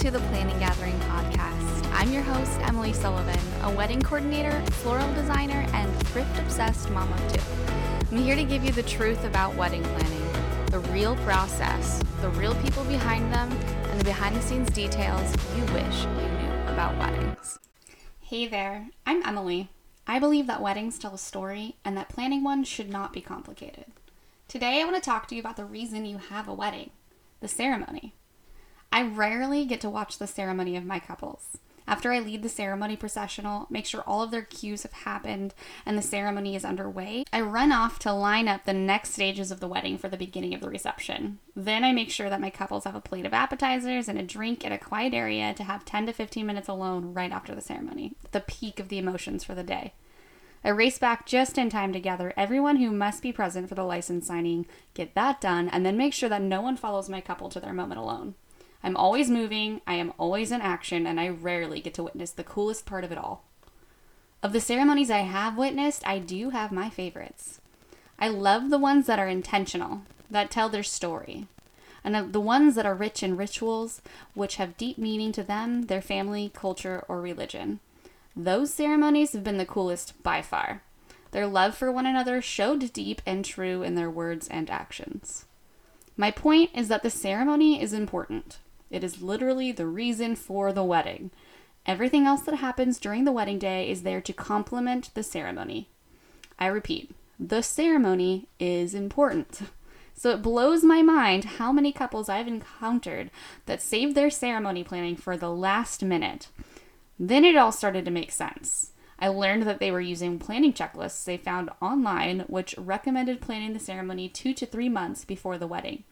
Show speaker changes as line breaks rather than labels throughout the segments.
to the Planning Gathering podcast. I'm your host, Emily Sullivan, a wedding coordinator, floral designer, and thrift obsessed mom of two. I'm here to give you the truth about wedding planning, the real process, the real people behind them, and the behind the scenes details you wish you knew about weddings.
Hey there, I'm Emily. I believe that weddings tell a story and that planning one should not be complicated. Today, I want to talk to you about the reason you have a wedding the ceremony. I rarely get to watch the ceremony of my couples. After I lead the ceremony processional, make sure all of their cues have happened and the ceremony is underway, I run off to line up the next stages of the wedding for the beginning of the reception. Then I make sure that my couples have a plate of appetizers and a drink in a quiet area to have 10 to 15 minutes alone right after the ceremony, the peak of the emotions for the day. I race back just in time to gather everyone who must be present for the license signing, get that done, and then make sure that no one follows my couple to their moment alone. I'm always moving, I am always in action, and I rarely get to witness the coolest part of it all. Of the ceremonies I have witnessed, I do have my favorites. I love the ones that are intentional, that tell their story, and the ones that are rich in rituals, which have deep meaning to them, their family, culture, or religion. Those ceremonies have been the coolest by far. Their love for one another showed deep and true in their words and actions. My point is that the ceremony is important. It is literally the reason for the wedding. Everything else that happens during the wedding day is there to complement the ceremony. I repeat, the ceremony is important. So it blows my mind how many couples I've encountered that save their ceremony planning for the last minute. Then it all started to make sense. I learned that they were using planning checklists they found online, which recommended planning the ceremony two to three months before the wedding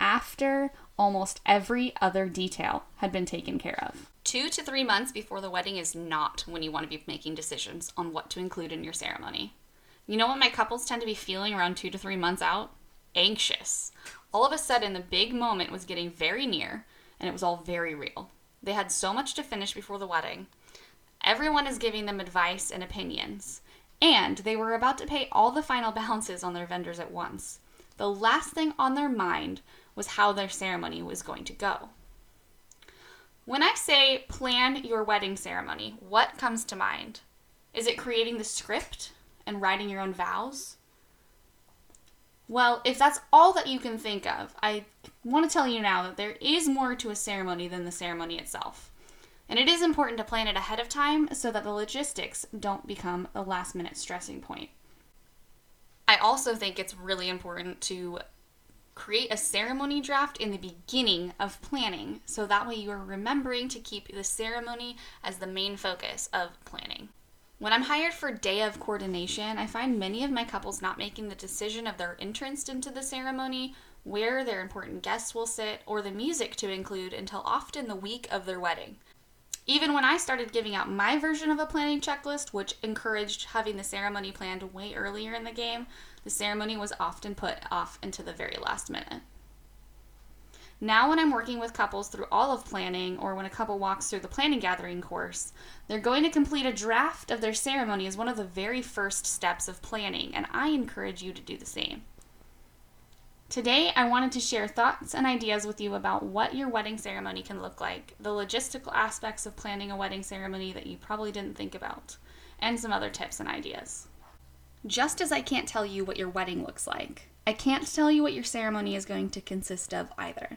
after almost every other detail had been taken care of. Two to three months before the wedding is not when you want to be making decisions on what to include in your ceremony. You know what my couples tend to be feeling around two to three months out? Anxious. All of a sudden, the big moment was getting very near, and it was all very real. They had so much to finish before the wedding. Everyone is giving them advice and opinions, and they were about to pay all the final balances on their vendors at once. The last thing on their mind was how their ceremony was going to go. When I say plan your wedding ceremony, what comes to mind? Is it creating the script and writing your own vows? Well, if that's all that you can think of, I want to tell you now that there is more to a ceremony than the ceremony itself. And it is important to plan it ahead of time so that the logistics don't become a last minute stressing point. I also think it's really important to create a ceremony draft in the beginning of planning so that way you are remembering to keep the ceremony as the main focus of planning. When I'm hired for day of coordination, I find many of my couples not making the decision of their entrance into the ceremony, where their important guests will sit, or the music to include until often the week of their wedding. Even when I started giving out my version of a planning checklist, which encouraged having the ceremony planned way earlier in the game, the ceremony was often put off into the very last minute. Now, when I'm working with couples through all of planning, or when a couple walks through the planning gathering course, they're going to complete a draft of their ceremony as one of the very first steps of planning, and I encourage you to do the same. Today, I wanted to share thoughts and ideas with you about what your wedding ceremony can look like, the logistical aspects of planning a wedding ceremony that you probably didn't think about, and some other tips and ideas. Just as I can't tell you what your wedding looks like, I can't tell you what your ceremony is going to consist of either.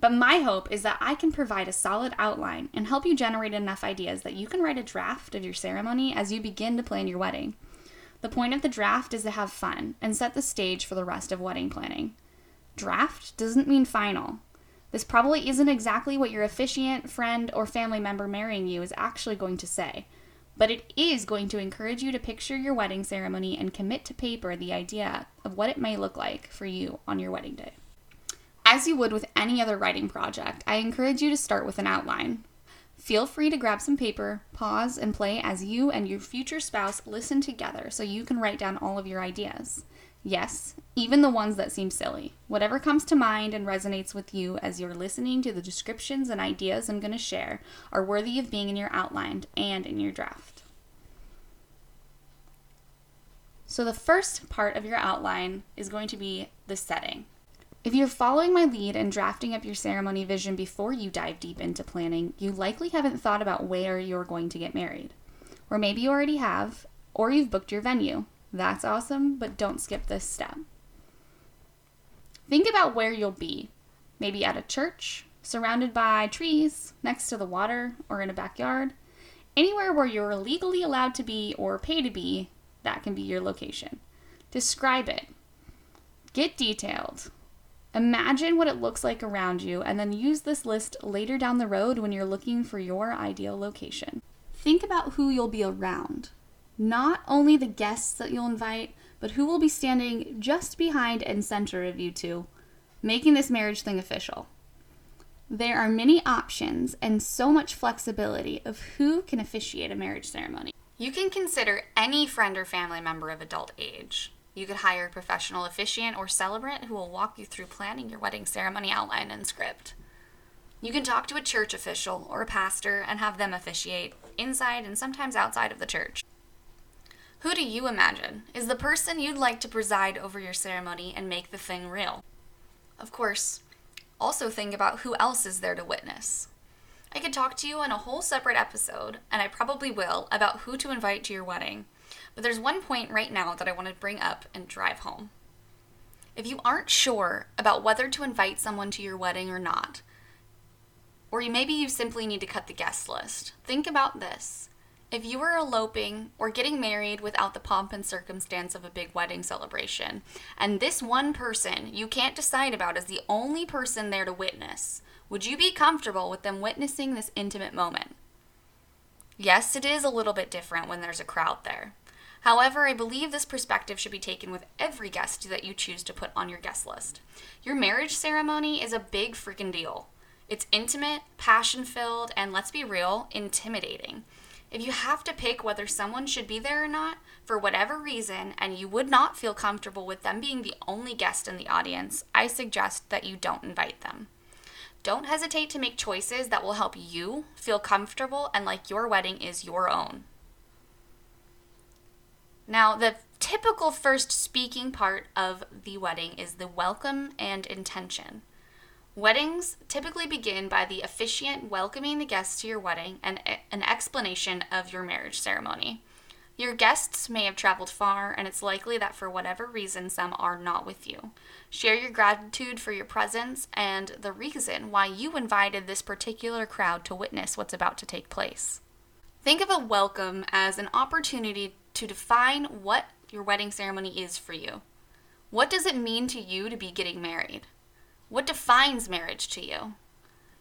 But my hope is that I can provide a solid outline and help you generate enough ideas that you can write a draft of your ceremony as you begin to plan your wedding. The point of the draft is to have fun and set the stage for the rest of wedding planning. Draft doesn't mean final. This probably isn't exactly what your officiant, friend, or family member marrying you is actually going to say, but it is going to encourage you to picture your wedding ceremony and commit to paper the idea of what it may look like for you on your wedding day. As you would with any other writing project, I encourage you to start with an outline. Feel free to grab some paper, pause, and play as you and your future spouse listen together so you can write down all of your ideas. Yes, even the ones that seem silly. Whatever comes to mind and resonates with you as you're listening to the descriptions and ideas I'm going to share are worthy of being in your outline and in your draft. So, the first part of your outline is going to be the setting. If you're following my lead and drafting up your ceremony vision before you dive deep into planning, you likely haven't thought about where you're going to get married. Or maybe you already have, or you've booked your venue. That's awesome, but don't skip this step. Think about where you'll be. Maybe at a church, surrounded by trees, next to the water, or in a backyard. Anywhere where you're legally allowed to be or pay to be, that can be your location. Describe it. Get detailed. Imagine what it looks like around you and then use this list later down the road when you're looking for your ideal location. Think about who you'll be around. Not only the guests that you'll invite, but who will be standing just behind and center of you two, making this marriage thing official. There are many options and so much flexibility of who can officiate a marriage ceremony.
You can consider any friend or family member of adult age. You could hire a professional officiant or celebrant who will walk you through planning your wedding ceremony outline and script. You can talk to a church official or a pastor and have them officiate inside and sometimes outside of the church. Who do you imagine is the person you'd like to preside over your ceremony and make the thing real? Of course, also think about who else is there to witness. I could talk to you in a whole separate episode, and I probably will, about who to invite to your wedding but there's one point right now that I want to bring up and drive home. If you aren't sure about whether to invite someone to your wedding or not, or maybe you simply need to cut the guest list, think about this. If you were eloping or getting married without the pomp and circumstance of a big wedding celebration, and this one person you can't decide about is the only person there to witness, would you be comfortable with them witnessing this intimate moment? Yes, it is a little bit different when there's a crowd there. However, I believe this perspective should be taken with every guest that you choose to put on your guest list. Your marriage ceremony is a big freaking deal. It's intimate, passion filled, and let's be real, intimidating. If you have to pick whether someone should be there or not, for whatever reason, and you would not feel comfortable with them being the only guest in the audience, I suggest that you don't invite them. Don't hesitate to make choices that will help you feel comfortable and like your wedding is your own. Now, the typical first speaking part of the wedding is the welcome and intention. Weddings typically begin by the officiant welcoming the guests to your wedding and an explanation of your marriage ceremony. Your guests may have traveled far, and it's likely that for whatever reason, some are not with you. Share your gratitude for your presence and the reason why you invited this particular crowd to witness what's about to take place. Think of a welcome as an opportunity to define what your wedding ceremony is for you. What does it mean to you to be getting married? What defines marriage to you?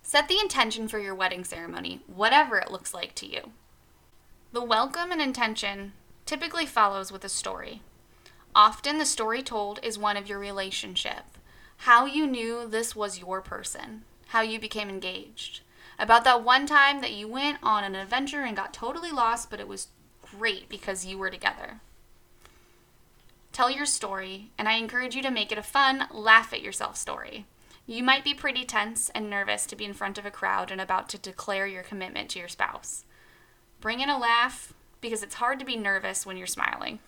Set the intention for your wedding ceremony, whatever it looks like to you. The welcome and intention typically follows with a story. Often the story told is one of your relationship, how you knew this was your person, how you became engaged, about that one time that you went on an adventure and got totally lost, but it was great because you were together. Tell your story, and I encourage you to make it a fun, laugh at yourself story. You might be pretty tense and nervous to be in front of a crowd and about to declare your commitment to your spouse. Bring in a laugh because it's hard to be nervous when you're smiling.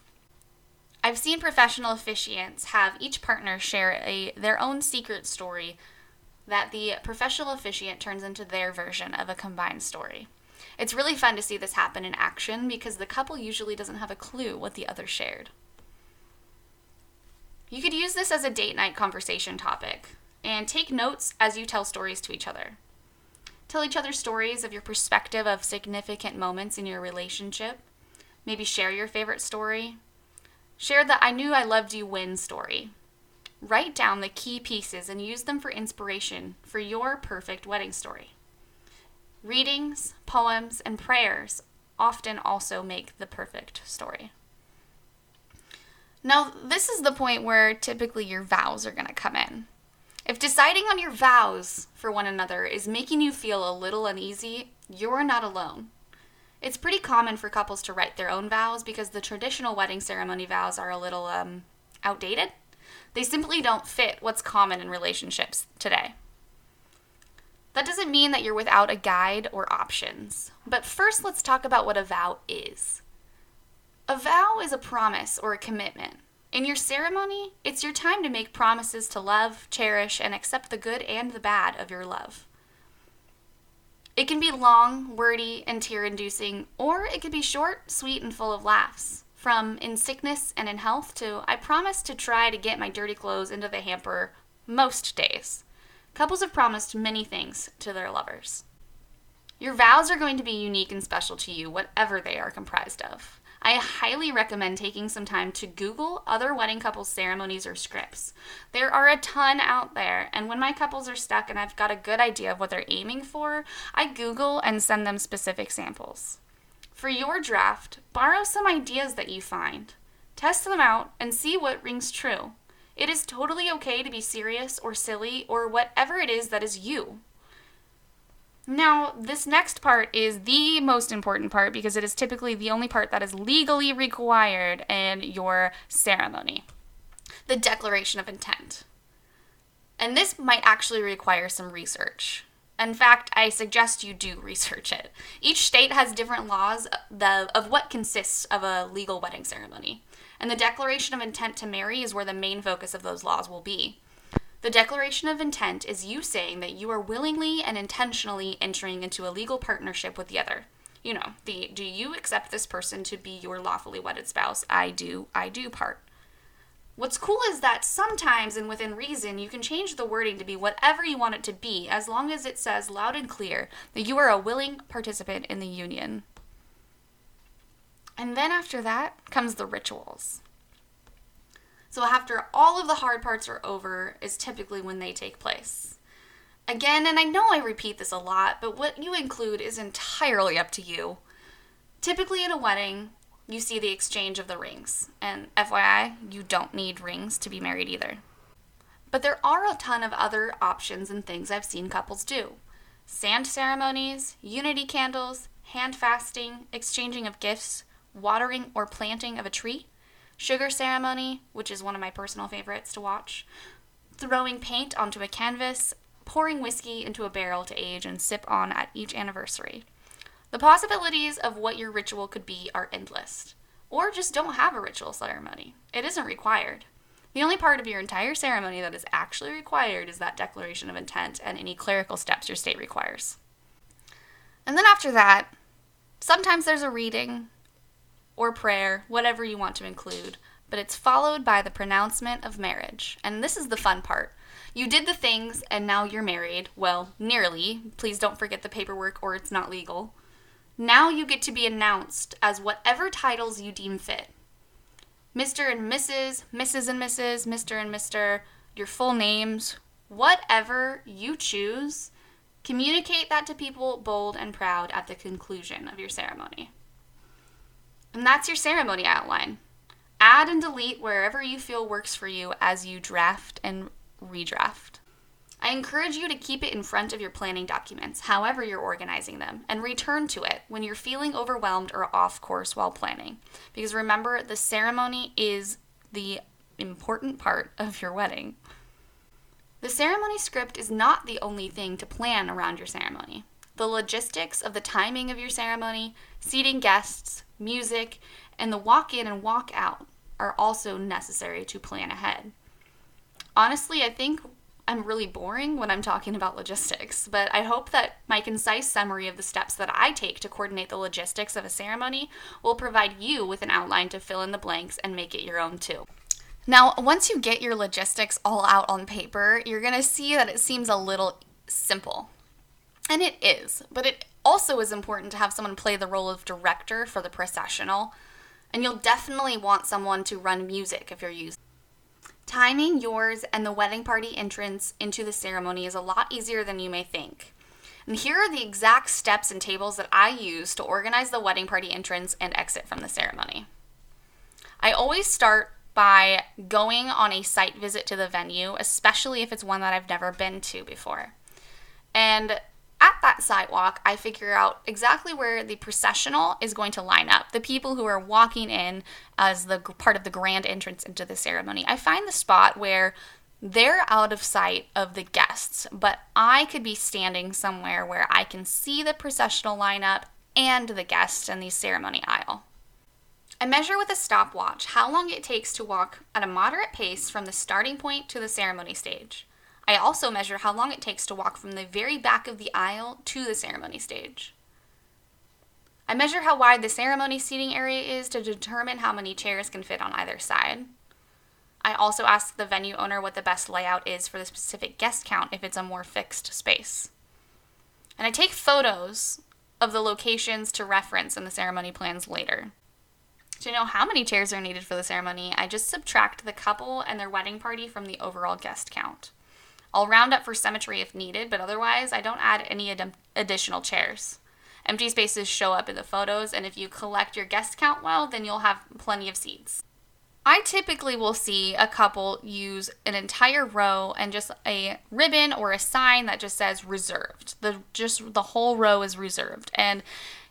I've seen professional officiants have each partner share a their own secret story that the professional officiant turns into their version of a combined story. It's really fun to see this happen in action because the couple usually doesn't have a clue what the other shared. You could use this as a date night conversation topic and take notes as you tell stories to each other. Tell each other stories of your perspective of significant moments in your relationship. Maybe share your favorite story. Share the I knew I loved you win story. Write down the key pieces and use them for inspiration for your perfect wedding story. Readings, poems, and prayers often also make the perfect story. Now, this is the point where typically your vows are going to come in. If deciding on your vows for one another is making you feel a little uneasy, you're not alone. It's pretty common for couples to write their own vows because the traditional wedding ceremony vows are a little um, outdated. They simply don't fit what's common in relationships today. That doesn't mean that you're without a guide or options. But first, let's talk about what a vow is. A vow is a promise or a commitment. In your ceremony, it's your time to make promises to love, cherish, and accept the good and the bad of your love. It can be long, wordy, and tear inducing, or it could be short, sweet, and full of laughs. From in sickness and in health to I promise to try to get my dirty clothes into the hamper most days. Couples have promised many things to their lovers. Your vows are going to be unique and special to you, whatever they are comprised of. I highly recommend taking some time to Google other wedding couples' ceremonies or scripts. There are a ton out there, and when my couples are stuck and I've got a good idea of what they're aiming for, I Google and send them specific samples. For your draft, borrow some ideas that you find. Test them out and see what rings true. It is totally okay to be serious or silly or whatever it is that is you. Now, this next part is the most important part because it is typically the only part that is legally required in your ceremony the declaration of intent. And this might actually require some research. In fact, I suggest you do research it. Each state has different laws of what consists of a legal wedding ceremony, and the declaration of intent to marry is where the main focus of those laws will be. The declaration of intent is you saying that you are willingly and intentionally entering into a legal partnership with the other. You know, the do you accept this person to be your lawfully wedded spouse? I do, I do part. What's cool is that sometimes and within reason, you can change the wording to be whatever you want it to be as long as it says loud and clear that you are a willing participant in the union. And then after that comes the rituals. So, after all of the hard parts are over, is typically when they take place. Again, and I know I repeat this a lot, but what you include is entirely up to you. Typically, in a wedding, you see the exchange of the rings. And FYI, you don't need rings to be married either. But there are a ton of other options and things I've seen couples do sand ceremonies, unity candles, hand fasting, exchanging of gifts, watering or planting of a tree, Sugar Ceremony, which is one of my personal favorites to watch, throwing paint onto a canvas, pouring whiskey into a barrel to age and sip on at each anniversary. The possibilities of what your ritual could be are endless. Or just don't have a ritual ceremony. It isn't required. The only part of your entire ceremony that is actually required is that declaration of intent and any clerical steps your state requires. And then after that, sometimes there's a reading, or prayer, whatever you want to include, but it's followed by the pronouncement of marriage. And this is the fun part. You did the things and now you're married. Well, nearly. Please don't forget the paperwork or it's not legal. Now you get to be announced as whatever titles you deem fit. Mr. and Mrs., Mrs. and Mrs., Mr. and Mr., your full names, whatever you choose, communicate that to people bold and proud at the conclusion of your ceremony. And that's your ceremony outline. Add and delete wherever you feel works for you as you draft and redraft. I encourage you to keep it in front of your planning documents, however you're organizing them, and return to it when you're feeling overwhelmed or off course while planning. Because remember, the ceremony is the important part of your wedding. The ceremony script is not the only thing to plan around your ceremony. The logistics of the timing of your ceremony, seating guests, music, and the walk in and walk out are also necessary to plan ahead. Honestly, I think I'm really boring when I'm talking about logistics, but I hope that my concise summary of the steps that I take to coordinate the logistics of a ceremony will provide you with an outline to fill in the blanks and make it your own too. Now, once you get your logistics all out on paper, you're going to see that it seems a little simple. And it is, but it also is important to have someone play the role of director for the processional, and you'll definitely want someone to run music if you're using. Timing yours and the wedding party entrance into the ceremony is a lot easier than you may think. And here are the exact steps and tables that I use to organize the wedding party entrance and exit from the ceremony. I always start by going on a site visit to the venue, especially if it's one that I've never been to before. And at that site walk, I figure out exactly where the processional is going to line up. The people who are walking in as the part of the grand entrance into the ceremony. I find the spot where they're out of sight of the guests, but I could be standing somewhere where I can see the processional lineup and the guests in the ceremony aisle. I measure with a stopwatch how long it takes to walk at a moderate pace from the starting point to the ceremony stage. I also measure how long it takes to walk from the very back of the aisle to the ceremony stage. I measure how wide the ceremony seating area is to determine how many chairs can fit on either side. I also ask the venue owner what the best layout is for the specific guest count if it's a more fixed space. And I take photos of the locations to reference in the ceremony plans later. To know how many chairs are needed for the ceremony, I just subtract the couple and their wedding party from the overall guest count. I'll round up for symmetry if needed, but otherwise, I don't add any ad- additional chairs. Empty spaces show up in the photos, and if you collect your guest count well, then you'll have plenty of seats. I typically will see a couple use an entire row and just a ribbon or a sign that just says reserved. The just the whole row is reserved. And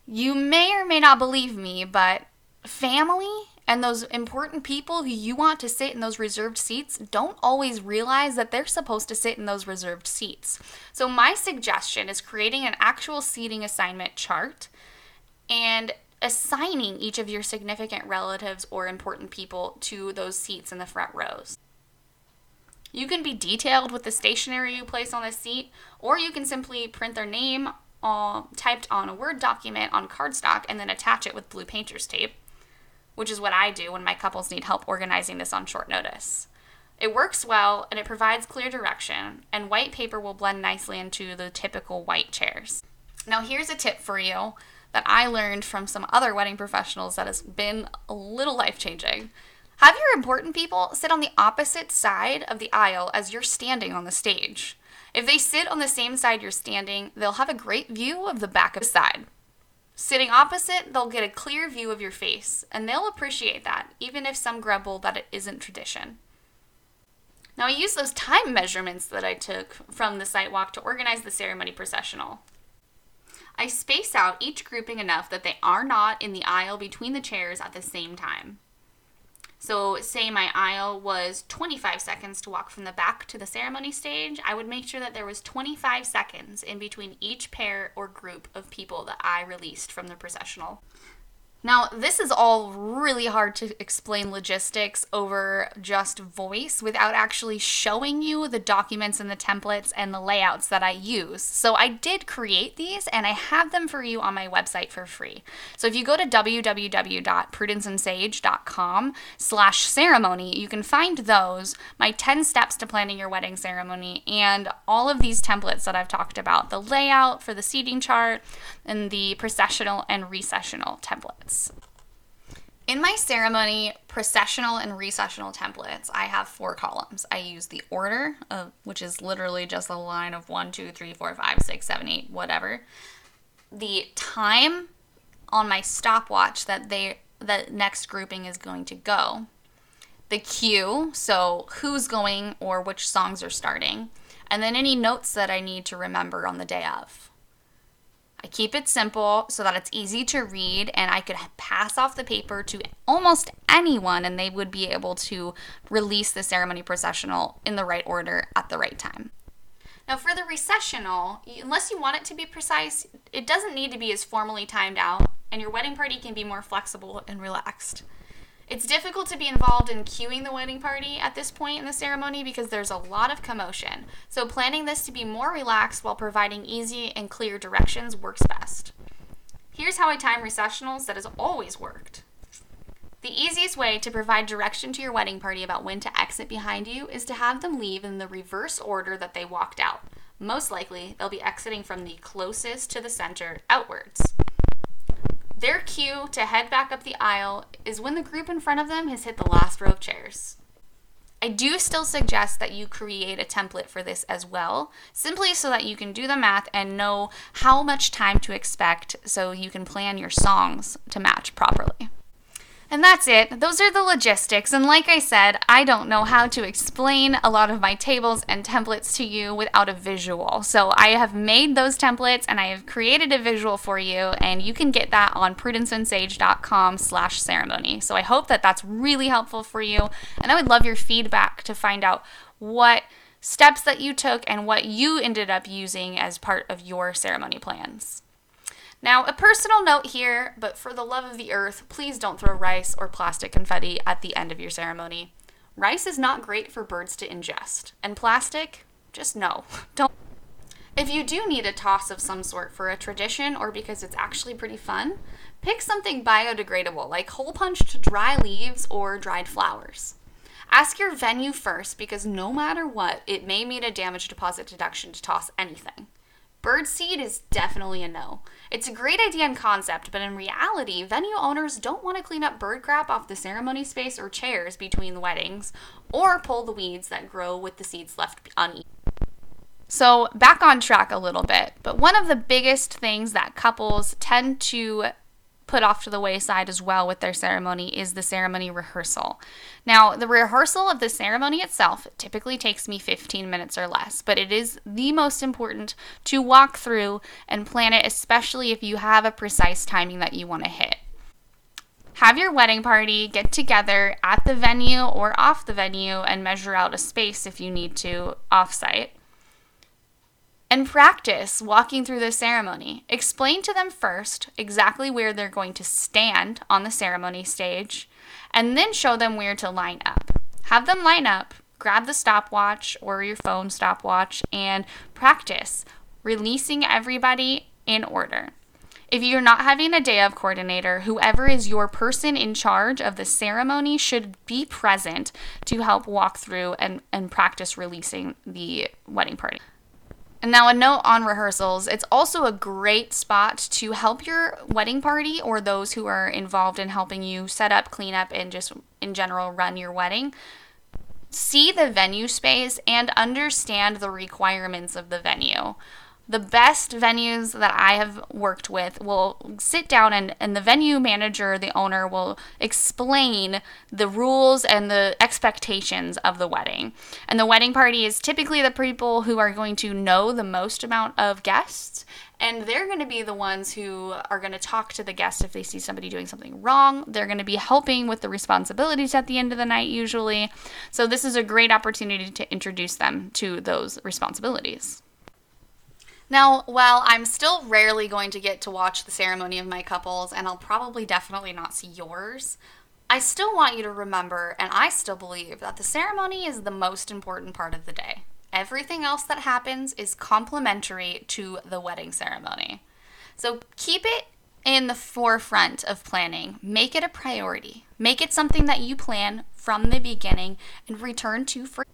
you may or may not believe me, but family and those important people who you want to sit in those reserved seats don't always realize that they're supposed to sit in those reserved seats. So, my suggestion is creating an actual seating assignment chart and assigning each of your significant relatives or important people to those seats in the front rows. You can be detailed with the stationery you place on the seat, or you can simply print their name uh, typed on a Word document on cardstock and then attach it with blue painter's tape, which is what I do when my couples need help organizing this on short notice. It works well and it provides clear direction, and white paper will blend nicely into the typical white chairs. Now, here's a tip for you that I learned from some other wedding professionals that has been a little life changing. Have your important people sit on the opposite side of the aisle as you're standing on the stage. If they sit on the same side you're standing, they'll have a great view of the back of the side. Sitting opposite, they'll get a clear view of your face, and they'll appreciate that, even if some grumble that it isn't tradition. Now, I use those time measurements that I took from the site walk to organize the ceremony processional. I space out each grouping enough that they are not in the aisle between the chairs at the same time. So, say my aisle was 25 seconds to walk from the back to the ceremony stage, I would make sure that there was 25 seconds in between each pair or group of people that I released from the processional. Now, this is all really hard to explain logistics over just voice without actually showing you the documents and the templates and the layouts that I use. So I did create these and I have them for you on my website for free. So if you go to www.prudenceandsage.com slash ceremony, you can find those, my 10 steps to planning your wedding ceremony, and all of these templates that I've talked about, the layout for the seating chart and the processional and recessional templates. In my ceremony processional and recessional templates, I have four columns. I use the order, of, which is literally just a line of one, two, three, four, five, six, seven, eight, whatever. The time on my stopwatch that they the next grouping is going to go. The cue, so who's going or which songs are starting, and then any notes that I need to remember on the day of. I keep it simple so that it's easy to read and I could pass off the paper to almost anyone and they would be able to release the ceremony processional in the right order at the right time. Now, for the recessional, unless you want it to be precise, it doesn't need to be as formally timed out, and your wedding party can be more flexible and relaxed. It's difficult to be involved in cueing the wedding party at this point in the ceremony because there's a lot of commotion. So, planning this to be more relaxed while providing easy and clear directions works best. Here's how I time recessionals that has always worked. The easiest way to provide direction to your wedding party about when to exit behind you is to have them leave in the reverse order that they walked out. Most likely, they'll be exiting from the closest to the center outwards. Their cue to head back up the aisle is when the group in front of them has hit the last row of chairs. I do still suggest that you create a template for this as well, simply so that you can do the math and know how much time to expect so you can plan your songs to match properly. And that's it. Those are the logistics. And like I said, I don't know how to explain a lot of my tables and templates to you without a visual. So I have made those templates and I have created a visual for you and you can get that on prudenceandsage.com slash ceremony. So I hope that that's really helpful for you. And I would love your feedback to find out what steps that you took and what you ended up using as part of your ceremony plans. Now, a personal note here, but for the love of the earth, please don't throw rice or plastic confetti at the end of your ceremony. Rice is not great for birds to ingest, and plastic, just no. Don't. If you do need a toss of some sort for a tradition or because it's actually pretty fun, pick something biodegradable like hole punched dry leaves or dried flowers. Ask your venue first because no matter what, it may mean a damage deposit deduction to toss anything. Bird seed is definitely a no. It's a great idea in concept, but in reality, venue owners don't want to clean up bird crap off the ceremony space or chairs between the weddings, or pull the weeds that grow with the seeds left uneaten. So, back on track a little bit, but one of the biggest things that couples tend to put off to the wayside as well with their ceremony is the ceremony rehearsal. Now, the rehearsal of the ceremony itself typically takes me 15 minutes or less, but it is the most important to walk through and plan it, especially if you have a precise timing that you want to hit. Have your wedding party get together at the venue or off the venue and measure out a space if you need to offsite and practice walking through the ceremony. Explain to them first exactly where they're going to stand on the ceremony stage, and then show them where to line up. Have them line up, grab the stopwatch or your phone stopwatch, and practice releasing everybody in order. If you're not having a day of coordinator, whoever is your person in charge of the ceremony should be present to help walk through and, and practice releasing the wedding party. And now, a note on rehearsals it's also a great spot to help your wedding party or those who are involved in helping you set up, clean up, and just in general run your wedding. See the venue space and understand the requirements of the venue the best venues that I have worked with will sit down and, and the venue manager, the owner, will explain the rules and the expectations of the wedding. And the wedding party is typically the people who are going to know the most amount of guests. And they're going to be the ones who are going to talk to the guests if they see somebody doing something wrong. They're going to be helping with the responsibilities at the end of the night, usually. So, this is a great opportunity to introduce them to those responsibilities. Now, while I'm still rarely going to get to watch the ceremony of my couples, and I'll probably definitely not see yours, I still want you to remember, and I still believe, that the ceremony is the most important part of the day. Everything else that happens is complementary to the wedding ceremony. So keep it in the forefront of planning. Make it a priority. Make it something that you plan from the beginning and return to for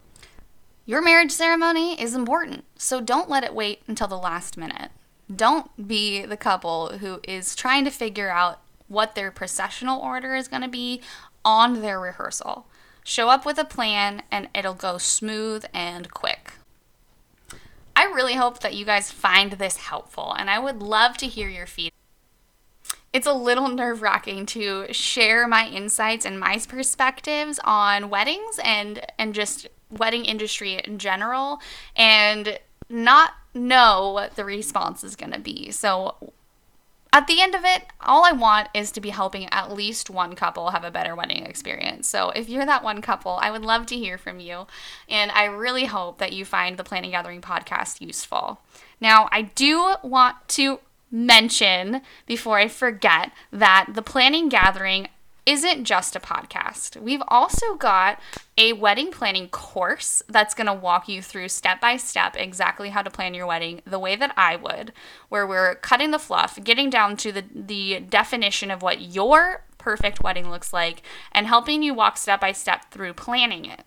your marriage ceremony is important, so don't let it wait until the last minute. Don't be the couple who is trying to figure out what their processional order is going to be on their rehearsal. Show up with a plan and it'll go smooth and quick. I really hope that you guys find this helpful and I would love to hear your feedback. It's a little nerve wracking to share my insights and my perspectives on weddings and, and just wedding industry in general and not know what the response is going to be. So at the end of it, all I want is to be helping at least one couple have a better wedding experience. So if you're that one couple, I would love to hear from you. And I really hope that you find the Planning Gathering podcast useful. Now, I do want to mention before I forget that the Planning Gathering isn't just a podcast. We've also got a wedding planning course that's going to walk you through step by step exactly how to plan your wedding the way that I would, where we're cutting the fluff, getting down to the, the definition of what your perfect wedding looks like, and helping you walk step by step through planning it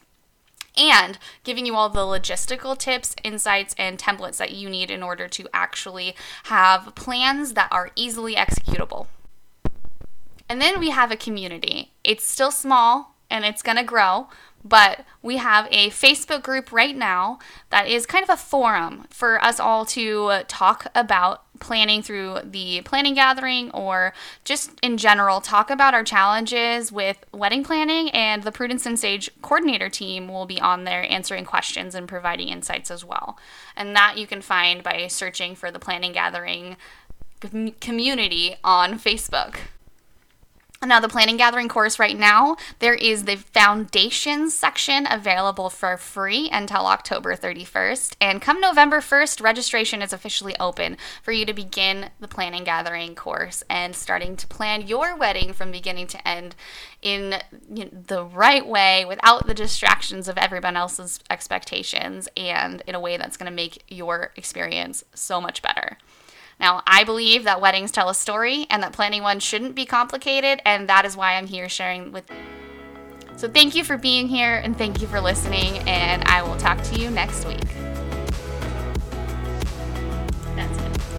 and giving you all the logistical tips, insights, and templates that you need in order to actually have plans that are easily executable. And then we have a community. It's still small and it's going to grow, but we have a Facebook group right now that is kind of a forum for us all to talk about planning through the planning gathering or just in general talk about our challenges with wedding planning and the Prudence and Sage coordinator team will be on there answering questions and providing insights as well. And that you can find by searching for the planning gathering community on Facebook. Now, the planning gathering course right now, there is the foundations section available for free until October 31st. And come November 1st, registration is officially open for you to begin the planning gathering course and starting to plan your wedding from beginning to end in you know, the right way without the distractions of everyone else's expectations and in a way that's going to make your experience so much better. Now, I believe that weddings tell a story and that planning one shouldn't be complicated, and that is why I'm here sharing with. So, thank you for being here and thank you for listening, and I will talk to you next week.